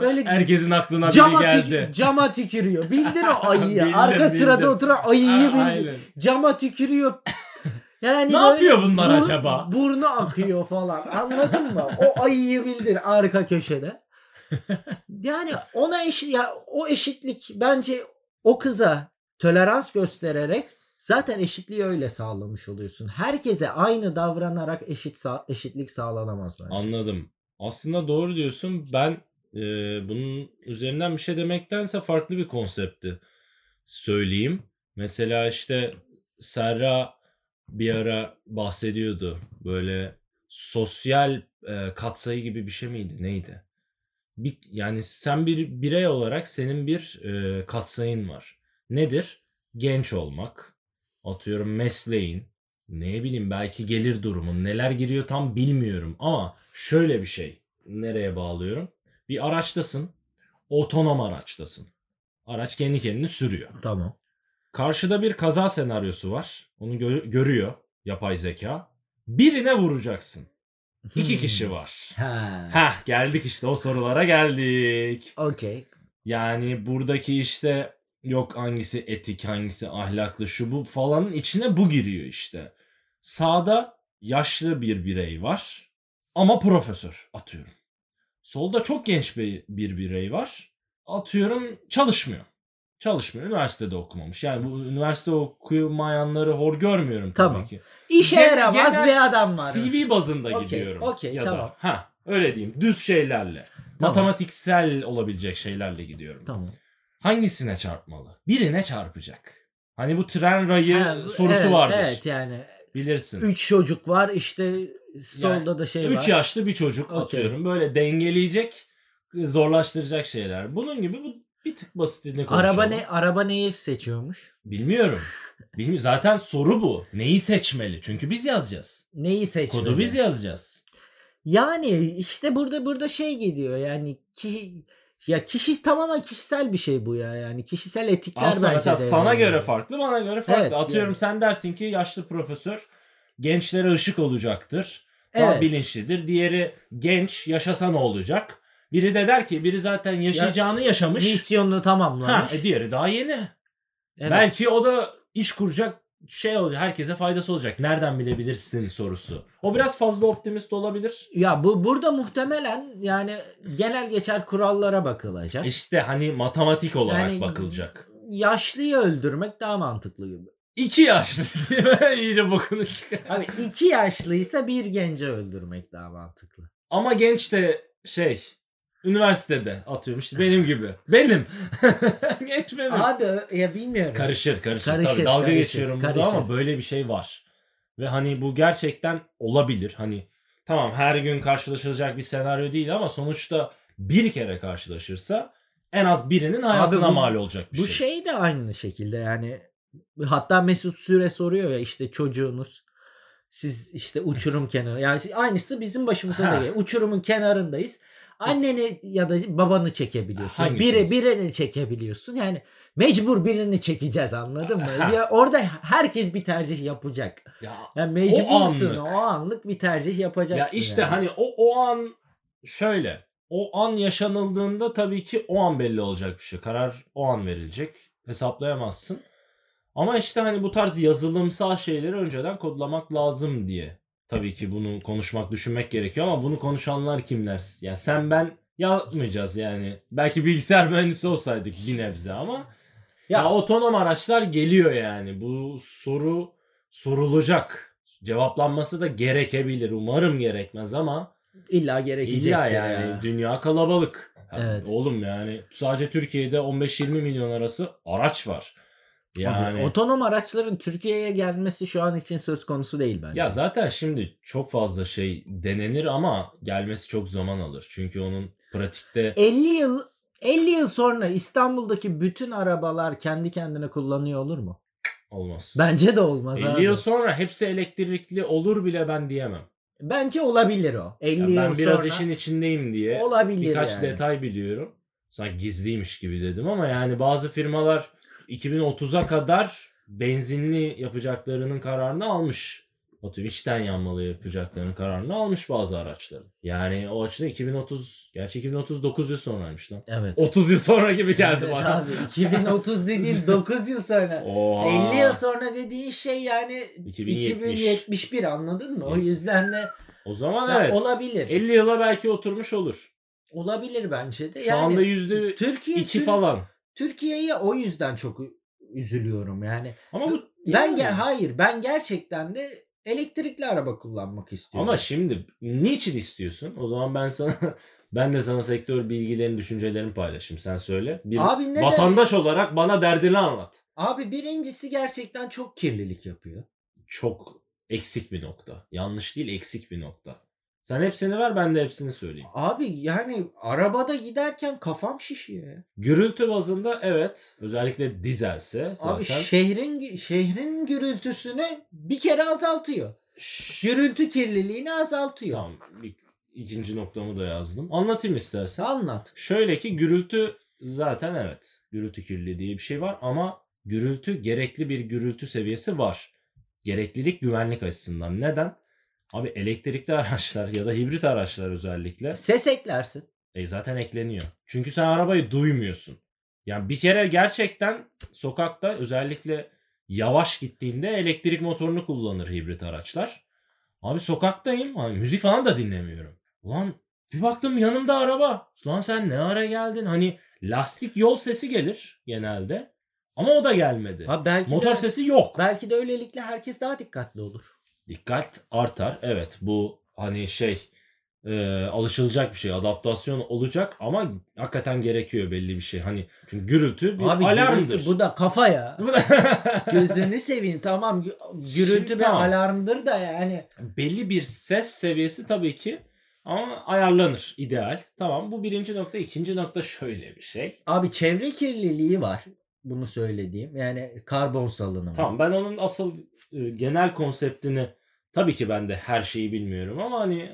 Böyle Herkesin aklına biri Cama, geldi. tük- cama tükürüyor. Bildin o ayıyı. Bildim, Arka bildim. sırada oturan ayıyı aynen. Cama tükürüyor. Yani Ne yapıyor bunlar acaba? Burnu akıyor falan. Anladın mı? O ayıyı bildin arka köşede. Yani ona eşit ya o eşitlik bence o kıza tolerans göstererek zaten eşitliği öyle sağlamış oluyorsun. Herkese aynı davranarak eşit sa- eşitlik sağlanamaz bence. Anladım. Aslında doğru diyorsun. Ben e, bunun üzerinden bir şey demektense farklı bir konsepti söyleyeyim. Mesela işte Serra bir ara bahsediyordu. Böyle sosyal e, katsayı gibi bir şey miydi? Neydi? Bir, yani sen bir birey olarak senin bir e, katsayın var. Nedir? Genç olmak, atıyorum mesleğin, ne bileyim belki gelir durumun neler giriyor tam bilmiyorum ama şöyle bir şey nereye bağlıyorum? Bir araçtasın, otonom araçtasın. Araç kendi kendini sürüyor. Tamam. Karşıda bir kaza senaryosu var. Onu gö- görüyor yapay zeka. Birine vuracaksın. İki Hmm. kişi var. Ha. Heh geldik işte o sorulara geldik. Okey. Yani buradaki işte yok hangisi etik hangisi ahlaklı şu bu falanın içine bu giriyor işte. Sağda yaşlı bir birey var ama profesör atıyorum. Solda çok genç bir, bir birey var. Atıyorum çalışmıyor. Çalışmıyor. Üniversitede okumamış. Yani bu üniversite okumayanları hor görmüyorum tabii Tamam. ki. İşe Genel- yaramaz bir adam var. CV bazında Okey, gidiyorum. okey, ya tamam. Da, ha, Öyle diyeyim. Düz şeylerle. Tamam. Matematiksel olabilecek şeylerle gidiyorum. Tamam. Hangisine çarpmalı? Birine çarpacak. Hani bu tren rayı Ha, sorusu evet, vardır. Evet yani Bilirsin. 3 çocuk var işte solda da şey var. 3 yaşlı bir çocuk Okey. atıyorum. Böyle dengeleyecek, zorlaştıracak şeyler. Bunun gibi bu bir tık basitini konuşalım. Araba ne araba neyi seçiyormuş? Bilmiyorum. Bilmiyorum. Zaten soru bu. Neyi seçmeli? Çünkü biz yazacağız. Neyi seçmeli? Kodu biz yazacağız. Yani işte burada burada şey gidiyor yani ki ya kişi tamamen kişisel bir şey bu ya yani kişisel etikler Aslında bence mesela de sana yani. göre farklı, bana göre farklı. Evet, Atıyorum yani. sen dersin ki yaşlı profesör gençlere ışık olacaktır. Daha Evet. bilinçlidir. Diğeri genç yaşasa ne olacak? Biri de der ki biri zaten yaşayacağını yaşamış. Misyonunu Ha, tamamlamış. e diğeri daha yeni. Evet. Belki o da iş kuracak şey olacak. Herkese faydası olacak. Nereden bilebilirsin sorusu. O biraz fazla optimist olabilir. Ya bu burada muhtemelen yani genel geçer kurallara bakılacak. İşte hani matematik olarak Yani- bakılacak. Yaşlıyı öldürmek daha mantıklı gibi. İki yaşlı mi? İyice bokunu çıkar. Abi iki yaşlıysa bir genci öldürmek daha mantıklı. Ama genç de şey üniversitede atıyorum işte benim gibi. Benim. genç benim. Abi ya bilmiyorum. Karışır karışır. Karışır, Tabii dalga karışır, geçiyorum burada karışır. ama böyle bir şey var. Ve hani bu gerçekten olabilir. Hani tamam her gün karşılaşılacak bir senaryo değil ama sonuçta bir kere karşılaşırsa en az birinin hayatına bu- mal olacak bir Bu şey. şey de aynı şekilde yani hatta Mesut Süre soruyor ya işte çocuğunuz siz işte uçurum kenarı yani aynısı bizim başımıza da geliyor. Uçurumun kenarındayız. Anneni ya da babanı çekebiliyorsun. Hangisini? Biri birini çekebiliyorsun. Yani mecbur birini çekeceğiz anladın mı? Ya orada herkes bir tercih yapacak. Ya, Yani mecbursun. anlık. O anlık, bir tercih yapacaksın. ya işte yani. hani o o an şöyle o an yaşanıldığında tabii ki o an belli olacak bir şey. Karar o an verilecek. Hesaplayamazsın. Ama işte hani bu tarz yazılımsal şeyleri önceden kodlamak lazım diye. Tabii ki bunu konuşmak, düşünmek gerekiyor ama bunu konuşanlar kimler? Yani sen ben yapmayacağız yani. Belki bilgisayar mühendisi olsaydık bir nebze ama ya, ya, otonom araçlar geliyor yani. Bu soru sorulacak. Cevaplanması da gerekebilir. Umarım gerekmez ama illa gerekecek. İlla yani dünya kalabalık. Yani Evet. Oğlum yani sadece Türkiye'de 15-20 milyon arası araç var. Yani otonom araçların Türkiye'ye gelmesi şu an için söz konusu değil bence. ya zaten şimdi çok fazla şey denenir ama gelmesi çok zaman alır. Çünkü onun pratikte 50 yıl 50 yıl sonra İstanbul'daki bütün arabalar kendi kendine kullanıyor olur mu? olmaz. Bence de olmaz 50 abi. yıl sonra hepsi elektrikli olur bile ben diyemem. Bence olabilir o. 50 Ya yıl ben biraz sonra işin içindeyim diye olabilir birkaç yani. detay biliyorum. Sanki gizliymiş gibi dedim ama yani bazı firmalar 2030'a kadar benzinli yapacaklarının kararını almış. Atıyorum içten yanmalı yapacaklarının kararını almış bazı araçların. Yani o açıdan 2030, gerçi 2030 9 yıl sonraymış lan. Evet. 30 yıl sonra gibi geldi Evet bana. abi 2030 dediğin 9 yıl sonra. Oha. 50 yıl sonra dediğin şey yani 2070. 2071 anladın mı? O yüzden de O zaman Ya evet. olabilir. 50 yıla belki oturmuş olur. olabilir bence de. Şu yani anda yüzde Türkiye 2 Tür- falan. Türkiye'ye o yüzden çok üzülüyorum yani. Ama bu Ben yani- ge- hayır ben gerçekten de elektrikli araba kullanmak istiyorum. Ama şimdi niçin istiyorsun? O zaman ben sana ben de sana sektör bilgilerini, düşüncelerini paylaşayım. Sen söyle. Bir Abi neden? vatandaş olarak bana derdini anlat. Abi birincisi gerçekten çok kirlilik yapıyor. Çok eksik bir nokta. Yanlış değil, eksik bir nokta. Sen hepsini ver, ben de hepsini söyleyeyim. Abi yani arabada giderken kafam şişiyor ya. Gürültü bazında evet, özellikle dizelse zaten Abi şehrin şehrin gürültüsünü bir kere azaltıyor. Gürültü kirliliğini azaltıyor. Tamam, bir, ikinci noktamı da yazdım. Anlatayım istersen. Anlat. Şöyle ki gürültü zaten evet. Gürültü kirliliği diye bir şey var ama gürültü gerekli bir gürültü seviyesi var. Gereklilik güvenlik açısından. Neden? Abi elektrikli araçlar ya da hibrit araçlar özellikle Ses eklersin. e, zaten ekleniyor. Çünkü sen arabayı duymuyorsun. Yani bir kere gerçekten sokakta özellikle yavaş gittiğinde elektrik motorunu kullanır hibrit araçlar. Abi sokaktayım. Hani müzik falan da dinlemiyorum. Ulan bir baktım yanımda araba. Lan sen ne ara geldin? Hani lastik yol sesi gelir genelde. Ama o da gelmedi. Ha belki Motor de, sesi yok. belki de öylelikle herkes daha dikkatli olur. Dikkat artar. Evet bu hani şey e, alışılacak bir şey. Adaptasyon olacak ama hakikaten gerekiyor belli bir şey. Hani çünkü gürültü bir Abi alarmdır. gürültü, bu da kafa ya. Gözünü seveyim tamam gü- gürültü Şimdi bir tamam. alarmdır da yani. belli bir ses seviyesi tabii ki ama ayarlanır ideal. Tamam bu birinci nokta. ikinci nokta şöyle bir şey. Abi çevre kirliliği var. Bunu söylediğim. Yani karbon salınımı. Tamam ben onun asıl e, genel konseptini tabii ki ben de her şeyi bilmiyorum ama hani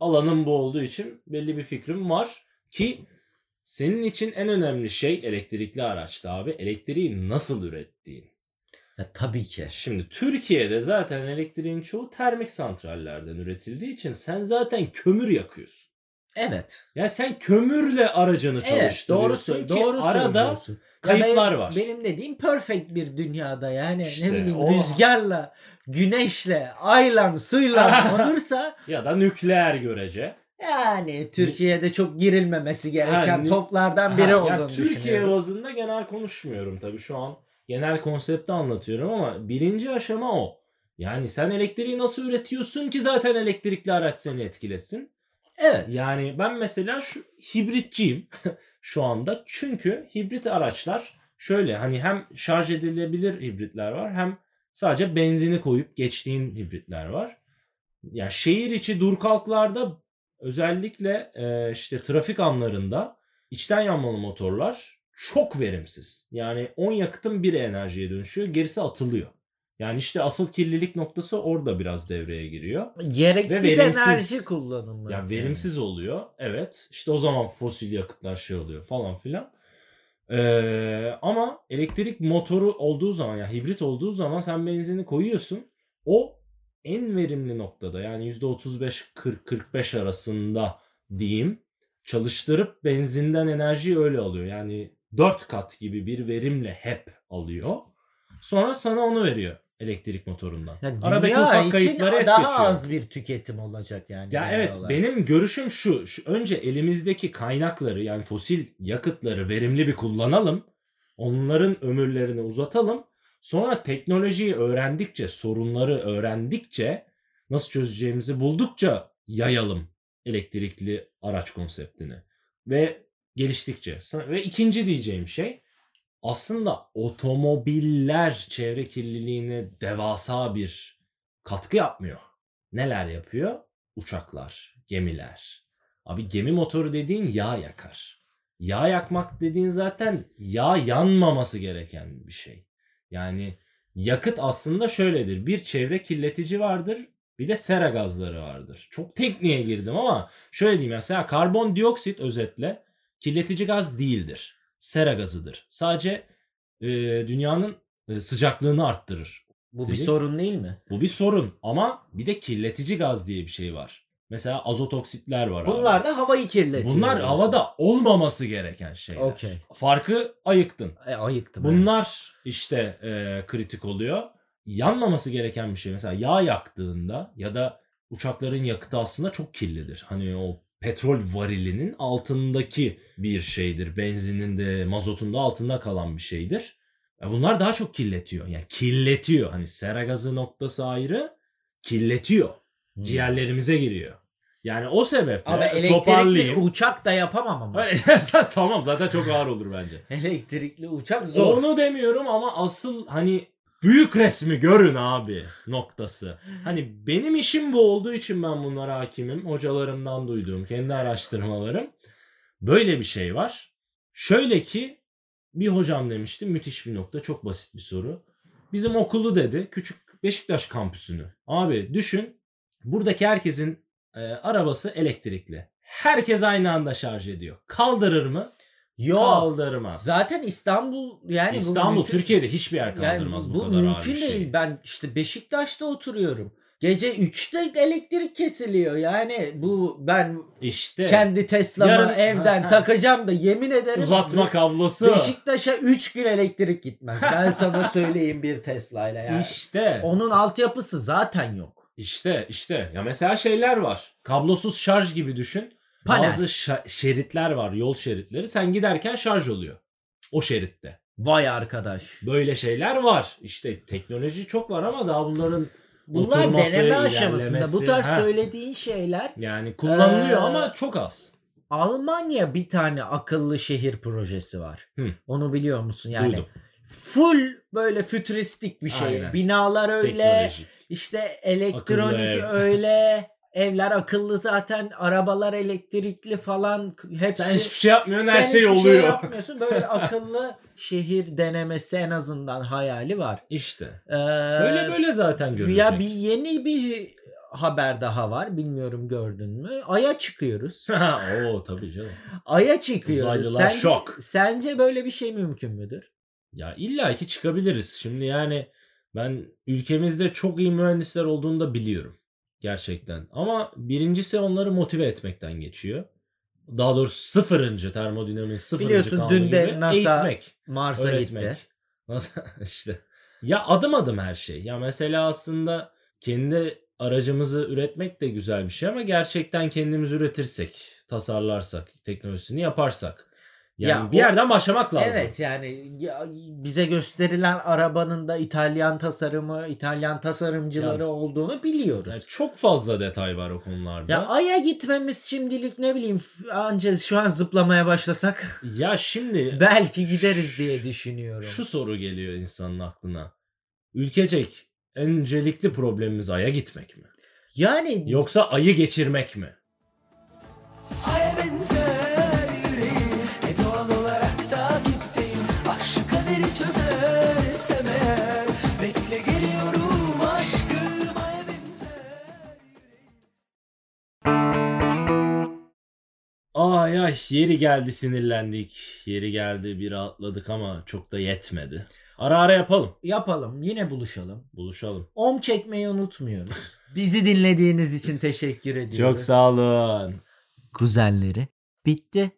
alanım bu olduğu için belli bir fikrim var ki senin için en önemli şey elektrikli araçta abi elektriği nasıl ürettiğin. Ya, tabii ki. Şimdi Türkiye'de zaten elektriğin çoğu termik santrallerden üretildiği için sen zaten kömür yakıyorsun. Evet. Ya sen kömürle aracını Evet çalıştırıyorsun doğru, ki doğru arada söylüyorsun. Ya kayıplar benim- var. Benim dediğim perfect bir dünyada yani İşte ne bileyim o- rüzgarla, güneşle, ayla, suyla olursa ya da nükleer görece. yani Türkiye'de çok girilmemesi gereken Yani- toplardan biri Ha, olduğunu yani Türkiye düşünüyorum. bazında genel konuşmuyorum tabii şu an. Genel konsepti anlatıyorum ama birinci aşama o. Yani sen elektriği nasıl üretiyorsun ki zaten elektrikli araç seni etkilesin. Evet. Yani ben mesela şu hibritçiyim şu anda. Çünkü hibrit araçlar şöyle hani hem şarj edilebilir hibritler var hem sadece benzini koyup geçtiğin hibritler var. Ya şehir içi dur kalklarda özellikle e, işte trafik anlarında içten yanmalı motorlar çok verimsiz. Yani 10 yakıtın bir enerjiye dönüşüyor, gerisi atılıyor. Yani işte asıl kirlilik noktası orada biraz devreye giriyor. Gereksiz Ve verimsiz. enerji kullanımı. Yani verimsiz oluyor. Evet. İşte o zaman fosil yakıtlar şey oluyor falan filan. Ee, ama elektrik motoru olduğu zaman ya hibrit olduğu zaman sen benzini koyuyorsun. O en verimli noktada yani %35-40-45 arasında diyeyim çalıştırıp benzinden enerjiyi öyle alıyor. Yani 4 kat gibi bir verimle hep alıyor. Sonra sana onu veriyor elektrik motorundan. Yani Aradaki ufak kayıpları es daha geçiyor. az bir tüketim olacak yani. Ya evet olarak. benim görüşüm şu, şu. Önce elimizdeki kaynakları yani fosil yakıtları verimli bir kullanalım. Onların ömürlerini uzatalım. Sonra teknolojiyi öğrendikçe, sorunları öğrendikçe, nasıl çözeceğimizi buldukça yayalım elektrikli araç konseptini. Ve geliştikçe. Ve ikinci diyeceğim şey aslında otomobiller çevre kirliliğine devasa bir katkı yapmıyor. Neler yapıyor? Uçaklar, gemiler. Abi gemi motoru dediğin yağ yakar. Yağ yakmak dediğin zaten yağ yanmaması gereken bir şey. Yani yakıt aslında şöyledir. Bir çevre kirletici vardır, bir de sera gazları vardır. Çok tekniğe girdim ama şöyle diyeyim mesela karbondioksit özetle kirletici gaz değildir. Sera gazıdır. Sadece e, dünyanın e, sıcaklığını arttırır. Bu bir Dedik. sorun değil mi? Bu bir sorun ama bir de kirletici gaz diye bir şey var. Mesela azot oksitler var abi. Bunlar da havayı kirletiyor. Bunlar diyorsun. havada olmaması gereken şeyler. Okey. Farkı ayıktın. E, ayıktım. evet. Bunlar işte e, kritik oluyor. Yanmaması gereken bir şey. Mesela yağ yaktığında ya da uçakların yakıtı aslında çok kirlidir. Hani o petrol varilinin altındaki bir şeydir. Benzinin de mazotun da altında kalan bir şeydir. Ya Bunlar daha çok kirletiyor. Yani kirletiyor. Hani sera gazı noktası ayrı. Kirletiyor. Hmm. Ciğerlerimize giriyor. Yani o sebeple Ama elektrikli uçak da yapamam ama. tamam zaten çok ağır olur bence. elektrikli uçak zor. Onu demiyorum ama asıl hani büyük resmi görün abi noktası. Hani benim işim bu olduğu için ben bunlara hakimim. Hocalarımdan duyduğum kendi araştırmalarım. Böyle bir şey var. Şöyle ki bir hocam demişti müthiş bir nokta çok basit bir soru. Bizim okulu dedi küçük Beşiktaş kampüsünü. Abi düşün buradaki herkesin e, arabası elektrikli. Herkes aynı anda şarj ediyor. Kaldırır mı? Yok. Kaldırmaz. Zaten İstanbul yani bu İstanbul, mümkün- Türkiye'de hiçbir yer yani kaldırmaz bu, bu kadar ağır mümkün şey. değil. Ben işte Beşiktaş'ta oturuyorum. Gece 3'te elektrik kesiliyor. Yani bu ben İşte kendi Tesla'mı Yarın- evden Ha, ha. takacağım da yemin ederim. uzatma kablosu. Beşiktaş'a 3 gün elektrik gitmez. Ben sana söyleyeyim bir Tesla'yla yani. İşte. Onun altyapısı zaten yok. İşte işte ya mesela şeyler var. Kablosuz şarj gibi düşün. Panel. Bazı şa- şeritler var, yol şeritleri. Sen giderken şarj oluyor. O şeritte. Vay arkadaş. Böyle şeyler var. İşte teknoloji çok var ama daha bunların Bunlar oturması, deneme aşamasında. Bu tarz Heh. söylediğin şeyler Yani kullanılıyor Ee, ama çok az. Almanya bir tane akıllı şehir projesi var. Hı. Onu biliyor musun? Yani Duydum. full böyle fütüristik bir şey. Aynen. Binalar öyle, Teknoloji. işte elektronik öyle, evler akıllı zaten, arabalar elektrikli falan hepsi. Sen hiçbir şey yapmıyorsun her şey hiçbir oluyor. yapmıyorsun. Böyle akıllı şehir denemesi en azından hayali var. İşte. Ee, Böyle böyle zaten görecek. Ya bir yeni bir haber daha var. Bilmiyorum gördün mü? Ay'a çıkıyoruz. Oo tabii canım. Ay'a çıkıyoruz. Uzaylılar Sence, şok. Sence böyle bir şey mümkün müdür? Ya illa ki çıkabiliriz. Şimdi yani ben ülkemizde çok iyi mühendisler olduğunu da biliyorum. Gerçekten. Ama birincisi onları motive etmekten geçiyor. Daha doğrusu sıfırıncı termodinamiğin sıfırıncı Biliyorsun dün de gibi NASA eğitmek. Mars'a öğretmek. gitti. Nasıl işte. Ya adım adım her şey. Ya mesela aslında kendi aracımızı üretmek de güzel bir şey ama gerçekten kendimiz üretirsek, tasarlarsak, teknolojisini yaparsak. Yani Ya bir yerden başlamak lazım. Evet yani ya- bize gösterilen arabanın da İtalyan tasarımı, İtalyan tasarımcıları Ya- olduğunu biliyoruz. Yani çok fazla detay var o konularda. Ya Ya, Ay'a gitmemiz şimdilik ne bileyim anca şu an zıplamaya başlasak şimdi belki gideriz diye düşünüyorum. şu soru geliyor insanın aklına. Ülkecek öncelikli problemimiz Ay'a gitmek mi? yani Yoksa Ay'ı geçirmek mi? Ay ay yeri geldi sinirlendik. Yeri geldi bir rahatladık ama çok da yetmedi. Ara ara yapalım. yapalım yine buluşalım. Buluşalım. Om çekmeyi unutmuyoruz. Bizi dinlediğiniz için teşekkür ediyoruz. Çok sağ olun. Kuzenleri bitti.